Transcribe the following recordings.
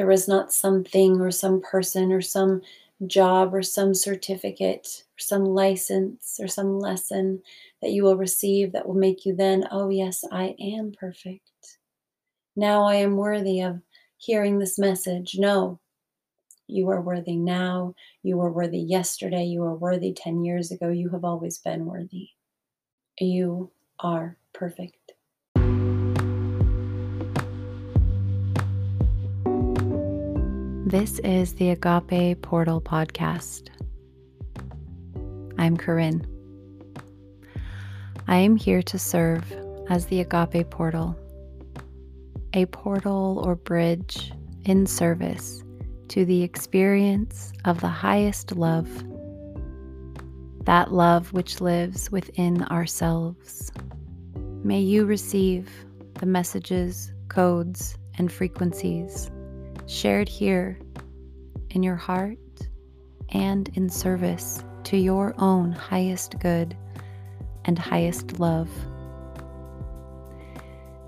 There was not something or some person or some job or some certificate or some license or some lesson that you will receive that will make you then, oh, yes, I am perfect. Now I am worthy of hearing this message. No, you are worthy now. You were worthy yesterday. You were worthy 10 years ago. You have always been worthy. You are perfect. This is the Agape Portal Podcast. I'm Corinne. I am here to serve as the Agape Portal, a portal or bridge in service to the experience of the highest love, that love which lives within ourselves. May you receive the messages, codes, and frequencies shared here in your heart and in service to your own highest good and highest love.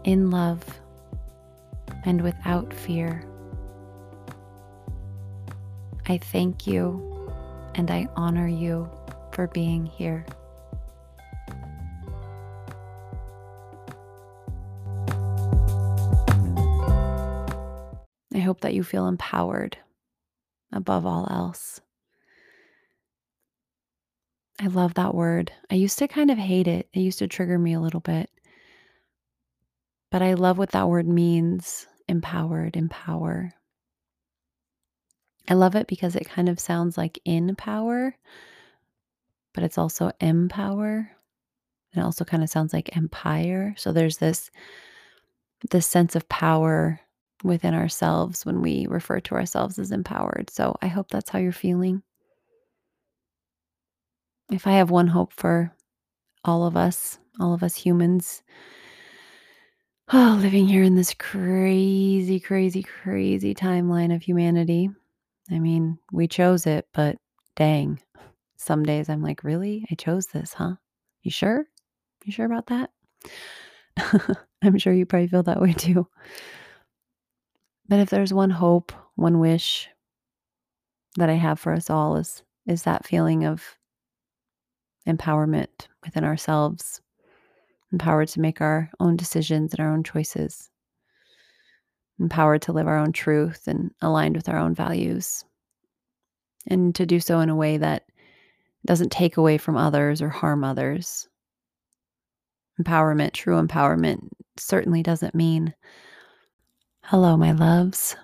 In love and without fear. I thank you and I honor you for being here. I hope that you feel empowered above all else. I love that word. I used to kind of hate it, it used to trigger me a little bit. But I love what that word means empowered, empower. I love it because it kind of sounds like in power, but it's also empower. It also kind of sounds like empire. So there's this this sense of power within ourselves when we refer to ourselves as empowered. So I hope that's how you're feeling. If I have one hope for all of us, all of us humans, oh, living here in this crazy, crazy, crazy timeline of humanity, I mean, we chose it, but dang, some days I'm like, really? I chose this, huh? You sure? You sure about that? I'm sure you probably feel that way too. But if there's one hope, one wish that I have for us all is is that feeling of empowerment within ourselves, empowered to make our own decisions and our own choices, empowered to live our own truth and aligned with our own values, and to do so in a way that doesn't take away from others or harm others. Empowerment, true empowerment, certainly doesn't mean, hello, my loves.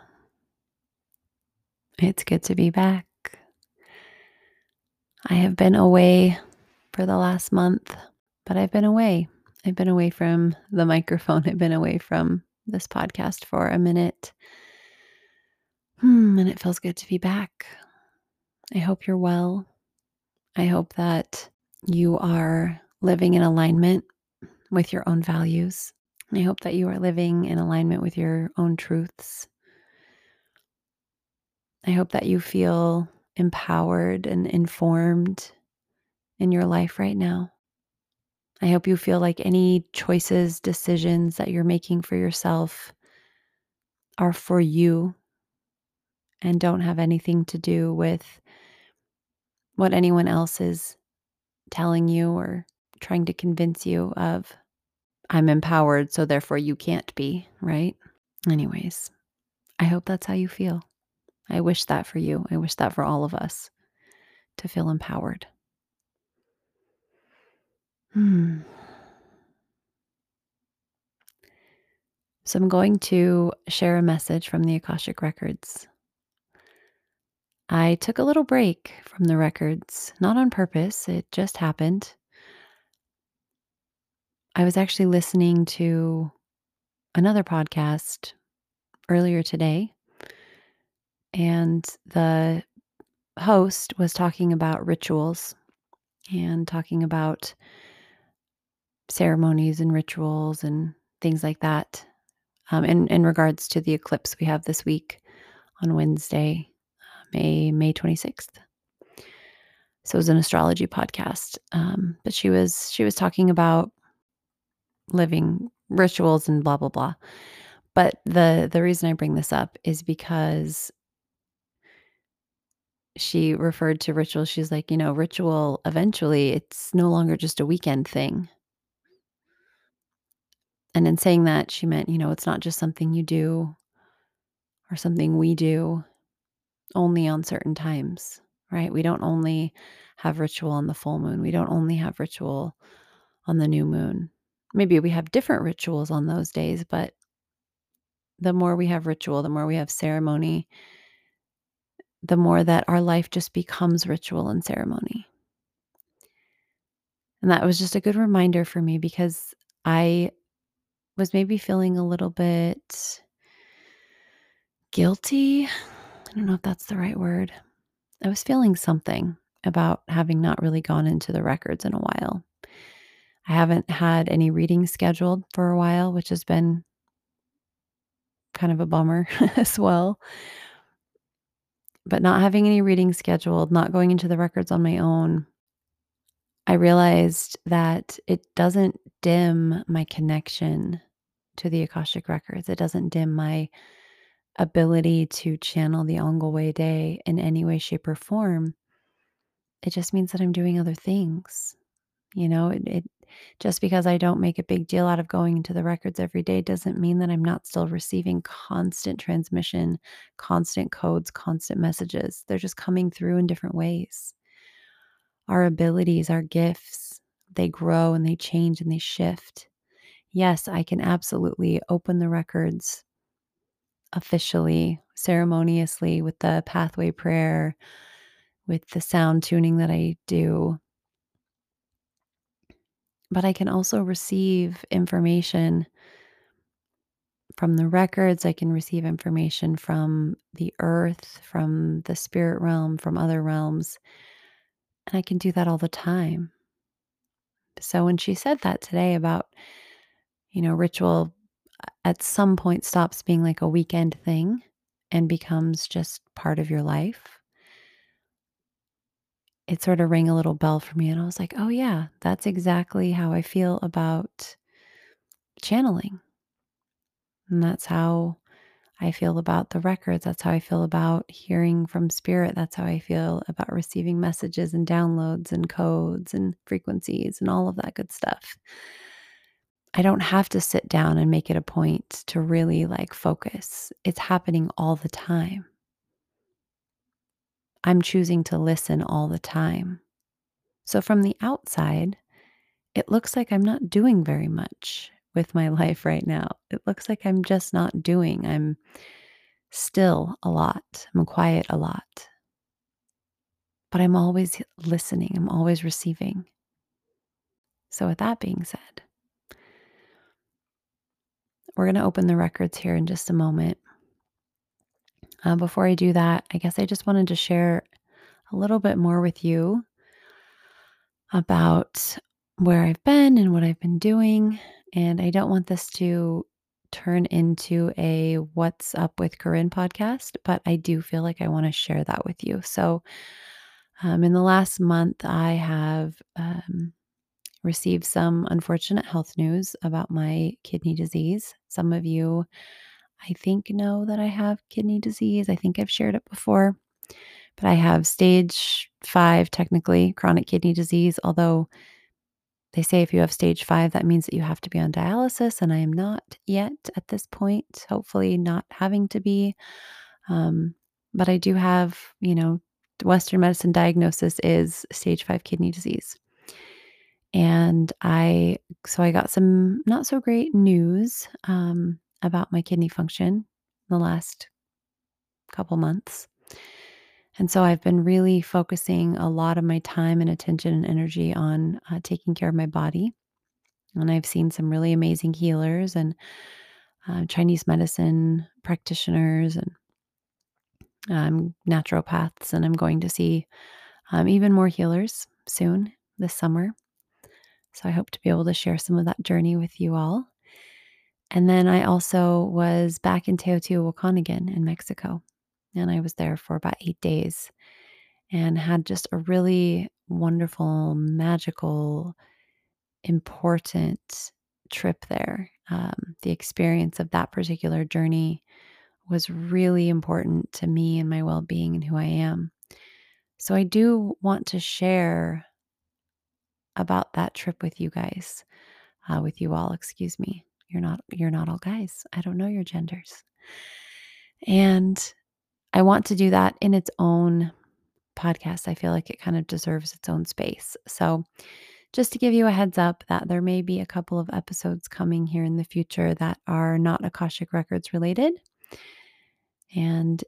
It's good to be back. I have been away for the last month, but I've been away. I've been away from the microphone. I've been away from this podcast for a minute. Hmm, and it feels good to be back. I hope you're well. I hope that you are living in alignment with your own values. I hope that you are living in alignment with your own truths. I hope that you feel empowered and informed in your life right now. I hope you feel like any choices, decisions that you're making for yourself are for you and don't have anything to do with what anyone else is telling you or trying to convince you of. I'm empowered, so therefore you can't be, right? Anyways, I hope that's how you feel. I wish that for you. I wish that for all of us to feel empowered. Hmm. So I'm going to share a message from the Akashic Records. I took a little break from the records, not on purpose, it just happened. I was actually listening to another podcast earlier today, and the host was talking about rituals and talking about ceremonies and rituals and things like that um, in, in regards to the eclipse we have this week on Wednesday, May May 26th. So it was an astrology podcast. Um, but she was she was talking about living rituals and blah blah blah. But the the reason I bring this up is because she referred to ritual. She's like, you know, ritual eventually it's no longer just a weekend thing. And in saying that, she meant, you know, it's not just something you do or something we do only on certain times, right? We don't only have ritual on the full moon. We don't only have ritual on the new moon. Maybe we have different rituals on those days, but the more we have ritual, the more we have ceremony, the more that our life just becomes ritual and ceremony. And that was just a good reminder for me because I was maybe feeling a little bit guilty. I don't know if that's the right word. I was feeling something about having not really gone into the records in a while. I haven't had any readings scheduled for a while, which has been kind of a bummer as well. But not having any readings scheduled, not going into the records on my own, I realized that it doesn't dim my connection to the Akashic records. It doesn't dim my ability to channel the Angol Day in any way, shape, or form. It just means that I'm doing other things. You know, it, it just because I don't make a big deal out of going into the records every day doesn't mean that I'm not still receiving constant transmission, constant codes, constant messages. They're just coming through in different ways. Our abilities, our gifts, they grow and they change and they shift. Yes, I can absolutely open the records officially, ceremoniously with the pathway prayer, with the sound tuning that I do but I can also receive information from the records. I can receive information from the earth, from the spirit realm, from other realms. And I can do that all the time. So when she said that today about, you know, ritual at some point stops being like a weekend thing and becomes just part of your life, it sort of rang a little bell for me. And I was like, oh, yeah, that's exactly how I feel about channeling. And that's how I feel about the records. That's how I feel about hearing from spirit. That's how I feel about receiving messages and downloads and codes and frequencies and all of that good stuff. I don't have to sit down and make it a point to really like focus. It's happening all the time. I'm choosing to listen all the time. So from the outside, it looks like I'm not doing very much with my life right now. It looks like I'm just not doing. I'm still a lot. I'm quiet a lot. But I'm always listening, I'm always receiving. So, with that being said, we're going to open the records here in just a moment. Uh, before I do that, I guess I just wanted to share a little bit more with you about where I've been and what I've been doing. And I don't want this to turn into a What's Up with Corinne podcast, but I do feel like I want to share that with you. So, um, in the last month, I have um, received some unfortunate health news about my kidney disease. Some of you, I think, know that I have kidney disease. I think I've shared it before, but I have stage five, technically, chronic kidney disease, although they say if you have stage five, that means that you have to be on dialysis, and I am not yet at this point, hopefully, not having to be. Um, but I do have, you know, Western medicine diagnosis is stage five kidney disease. And I, so I got some not so great news um, about my kidney function in the last couple months. And so I've been really focusing a lot of my time and attention and energy on uh, taking care of my body. And I've seen some really amazing healers and uh, Chinese medicine practitioners and um, naturopaths. And I'm going to see um, even more healers soon this summer. So I hope to be able to share some of that journey with you all. And then I also was back in Teotihuacan again in Mexico and I was there for about eight days and had just a really wonderful, magical, important trip there. Um, the experience of that particular journey was really important to me and my well being and who I am. So I do want to share about that trip with you guys, uh, with you all. Excuse me. You're not you're not all guys. I don't know your genders. And I want to do that in its own podcast. I feel like it kind of deserves its own space. So just to give you a heads up that there may be a couple of episodes coming here in the future that are not Akashic Records related. And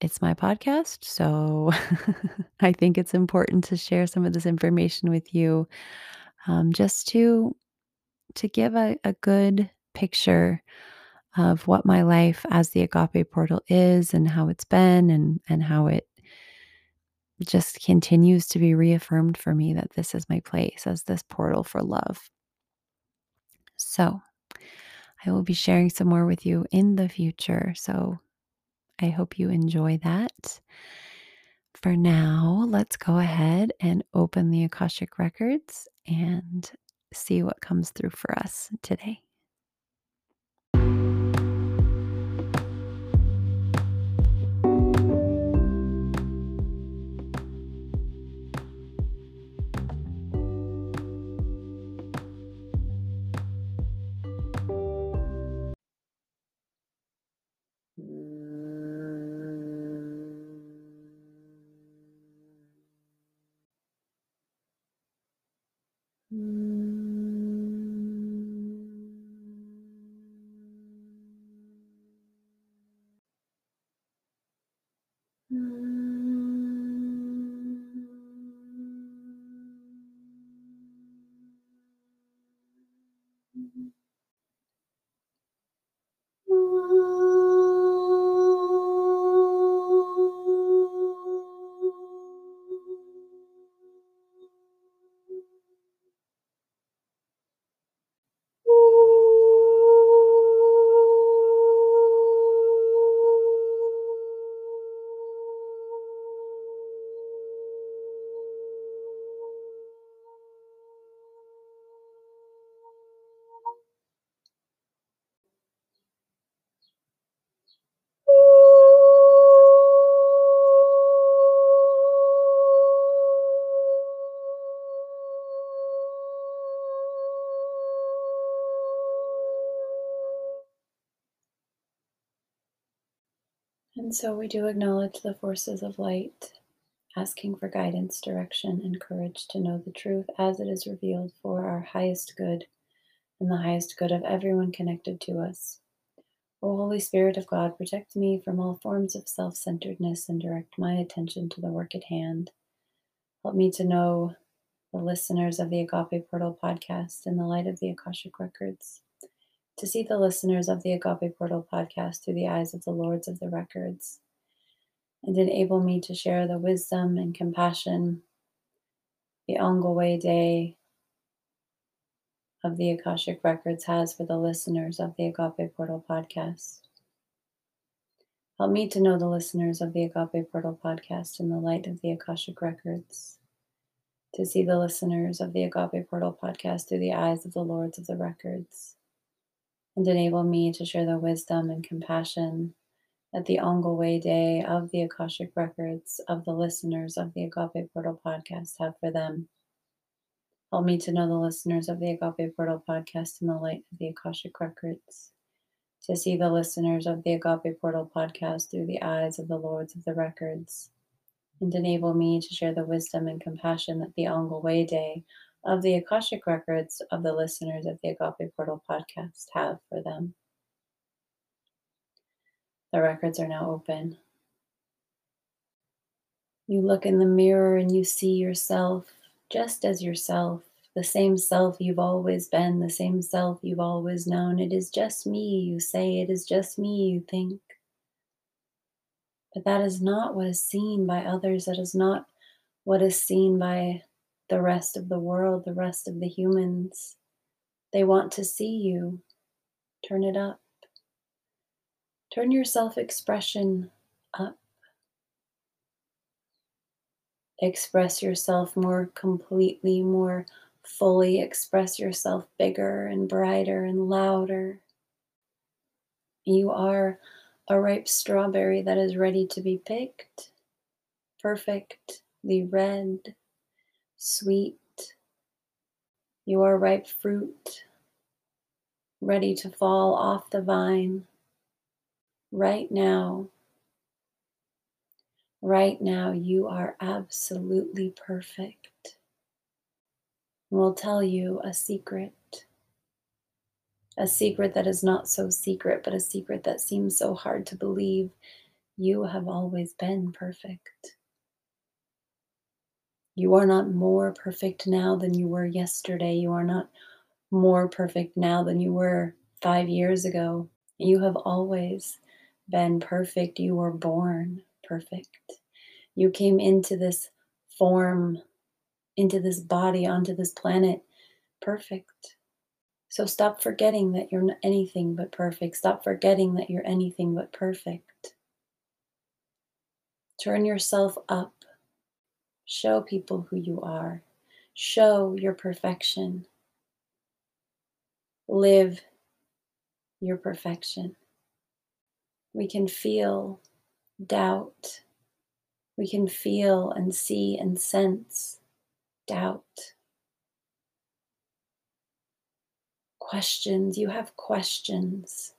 it's my podcast. So I think it's important to share some of this information with you um, just to to give a, a good picture of what my life as the agape portal is and how it's been and and how it just continues to be reaffirmed for me that this is my place as this portal for love. So, I will be sharing some more with you in the future. So, I hope you enjoy that. For now, let's go ahead and open the Akashic Records and see what comes through for us today. And so we do acknowledge the forces of light, asking for guidance, direction, and courage to know the truth as it is revealed for our highest good and the highest good of everyone connected to us. O Holy Spirit of God, protect me from all forms of self centeredness and direct my attention to the work at hand. Help me to know the listeners of the Agape Portal podcast in the light of the Akashic Records to see the listeners of the Agape Portal podcast through the eyes of the Lords of the Records, and enable me to share the wisdom and compassion, the Angolway Day of the Akashic Records has for the listeners of the Agape Portal podcast. Help me to know the listeners of the Agape Portal podcast in the light of the Akashic Records, to see the listeners of the Agape Portal podcast through the eyes of the Lords of the Records and enable me to share the wisdom and compassion that the Angolway Day of the Akashic Records of the listeners of the Agape Portal podcast have for them. Help me to know the listeners of the Agape Portal podcast in the light of the Akashic Records, to see the listeners of the Agape Portal podcast through the eyes of the Lords of the Records, and enable me to share the wisdom and compassion that the Angolway Day of the Akashic records of the listeners of the Agape Portal podcast have for them. The records are now open. You look in the mirror and you see yourself just as yourself, the same self you've always been, the same self you've always known. It is just me, you say. It is just me, you think. But that is not what is seen by others. That is not what is seen by the rest of the world, the rest of the humans. They want to see you. Turn it up. Turn your self expression up. Express yourself more completely, more fully express yourself bigger and brighter and louder. You are a ripe strawberry that is ready to be picked, perfectly red, sweet. You are ripe fruit, ready to fall off the vine right now. Right now, you are absolutely perfect. We'll tell you a secret. A secret that is not so secret, but a secret that seems so hard to believe. You have always been perfect. You are not more perfect now than you were yesterday. You are not more perfect now than you were five years ago. You have always been perfect. You were born perfect. You came into this form, into this body, onto this planet perfect. So stop forgetting that you're anything but perfect. Stop forgetting that you're anything but perfect. Turn yourself up. Show people who you are. Show your perfection. Live your perfection. We can feel doubt. We can feel and see and sense doubt. Questions, you have questions.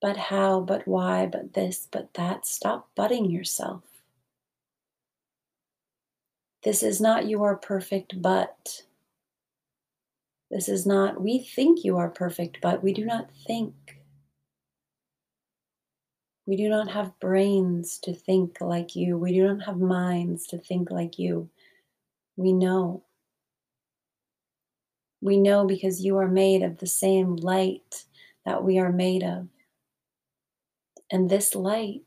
But how, but why, but this, but that. Stop butting yourself. This is not you are perfect, but. This is not, we think you are perfect, but we do not think. We do not have brains to think like you. We do not have minds to think like you. We know. We know because you are made of the same light that we are made of. And this light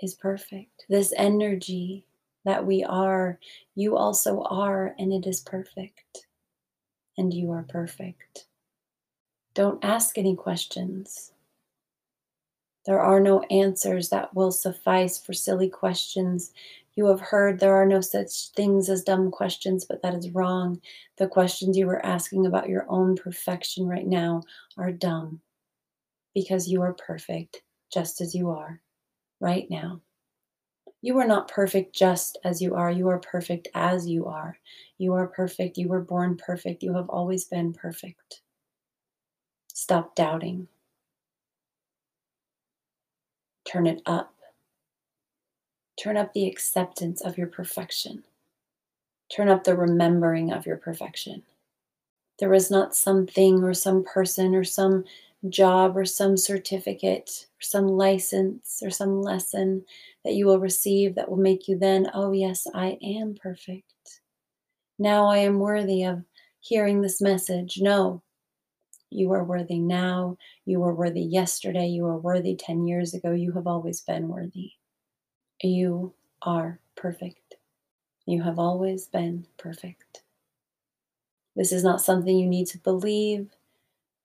is perfect. This energy that we are, you also are, and it is perfect. And you are perfect. Don't ask any questions. There are no answers that will suffice for silly questions. You have heard there are no such things as dumb questions, but that is wrong. The questions you were asking about your own perfection right now are dumb because you are perfect just as you are right now. You are not perfect just as you are. You are perfect as you are. You are perfect. You were born perfect. You have always been perfect. Stop doubting. Turn it up. Turn up the acceptance of your perfection. Turn up the remembering of your perfection. There is not something or some person or some job or some certificate or some license or some lesson that you will receive that will make you then, oh, yes, I am perfect. Now I am worthy of hearing this message. No, you are worthy now. You were worthy yesterday. You were worthy 10 years ago. You have always been worthy. You are perfect. You have always been perfect. This is not something you need to believe.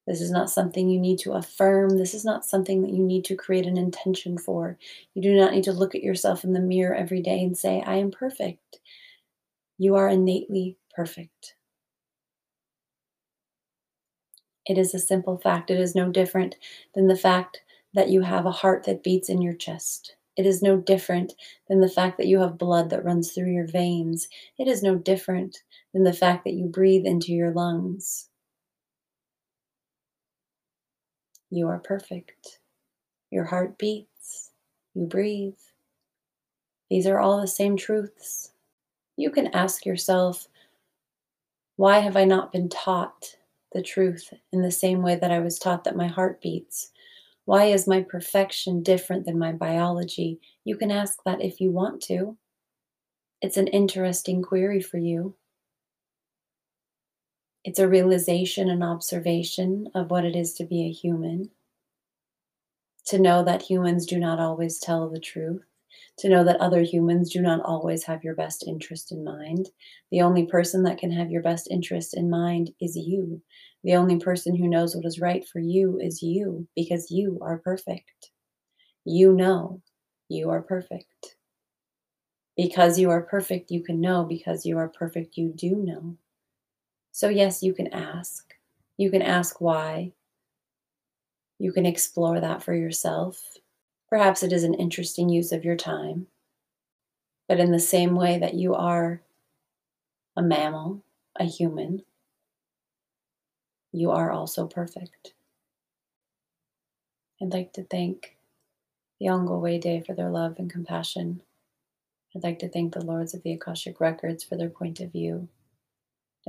This is not something you need to affirm. This is not something that you need to create an intention for. You do not need to look at yourself in the mirror every day and say, I am perfect. You are innately perfect. It is a simple fact. It is no different than the fact that you have a heart that beats in your chest. It is no different than the fact that you have blood that runs through your veins. It is no different than the fact that you breathe into your lungs. You are perfect. Your heart beats. You breathe. These are all the same truths. You can ask yourself, why have I not been taught the truth in the same way that I was taught that my heart beats? Why is my perfection different than my biology? You can ask that if you want to. It's an interesting query for you. It's a realization and observation of what it is to be a human. To know that humans do not always tell the truth. To know that other humans do not always have your best interest in mind. The only person that can have your best interest in mind is you. The only person who knows what is right for you is you because you are perfect. You know you are perfect. Because you are perfect, you can know. Because you are perfect, you do know. So, yes, you can ask. You can ask why. You can explore that for yourself. Perhaps it is an interesting use of your time. But in the same way that you are a mammal, a human, you are also perfect. I'd like to thank the Ongo Day for their love and compassion. I'd like to thank the Lords of the Akashic Records for their point of view.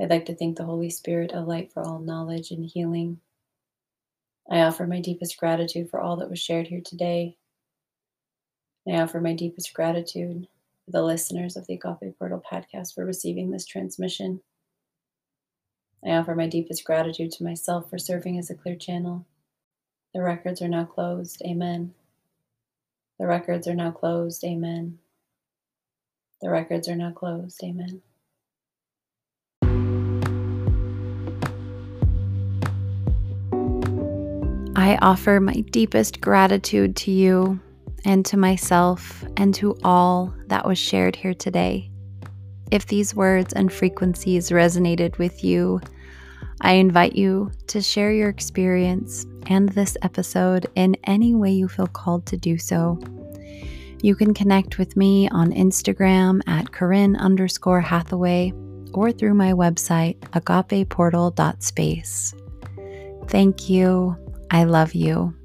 I'd like to thank the Holy Spirit of light for all knowledge and healing. I offer my deepest gratitude for all that was shared here today. I offer my deepest gratitude to the listeners of the Agape Portal podcast for receiving this transmission. I offer my deepest gratitude to myself for serving as a clear channel. The records are now closed. Amen. The records are now closed. Amen. The records are now closed. Amen. I offer my deepest gratitude to you and to myself and to all that was shared here today. If these words and frequencies resonated with you, I invite you to share your experience and this episode in any way you feel called to do so. You can connect with me on Instagram at Corinne underscore Hathaway or through my website, agapeportal.space. Thank you. I love you.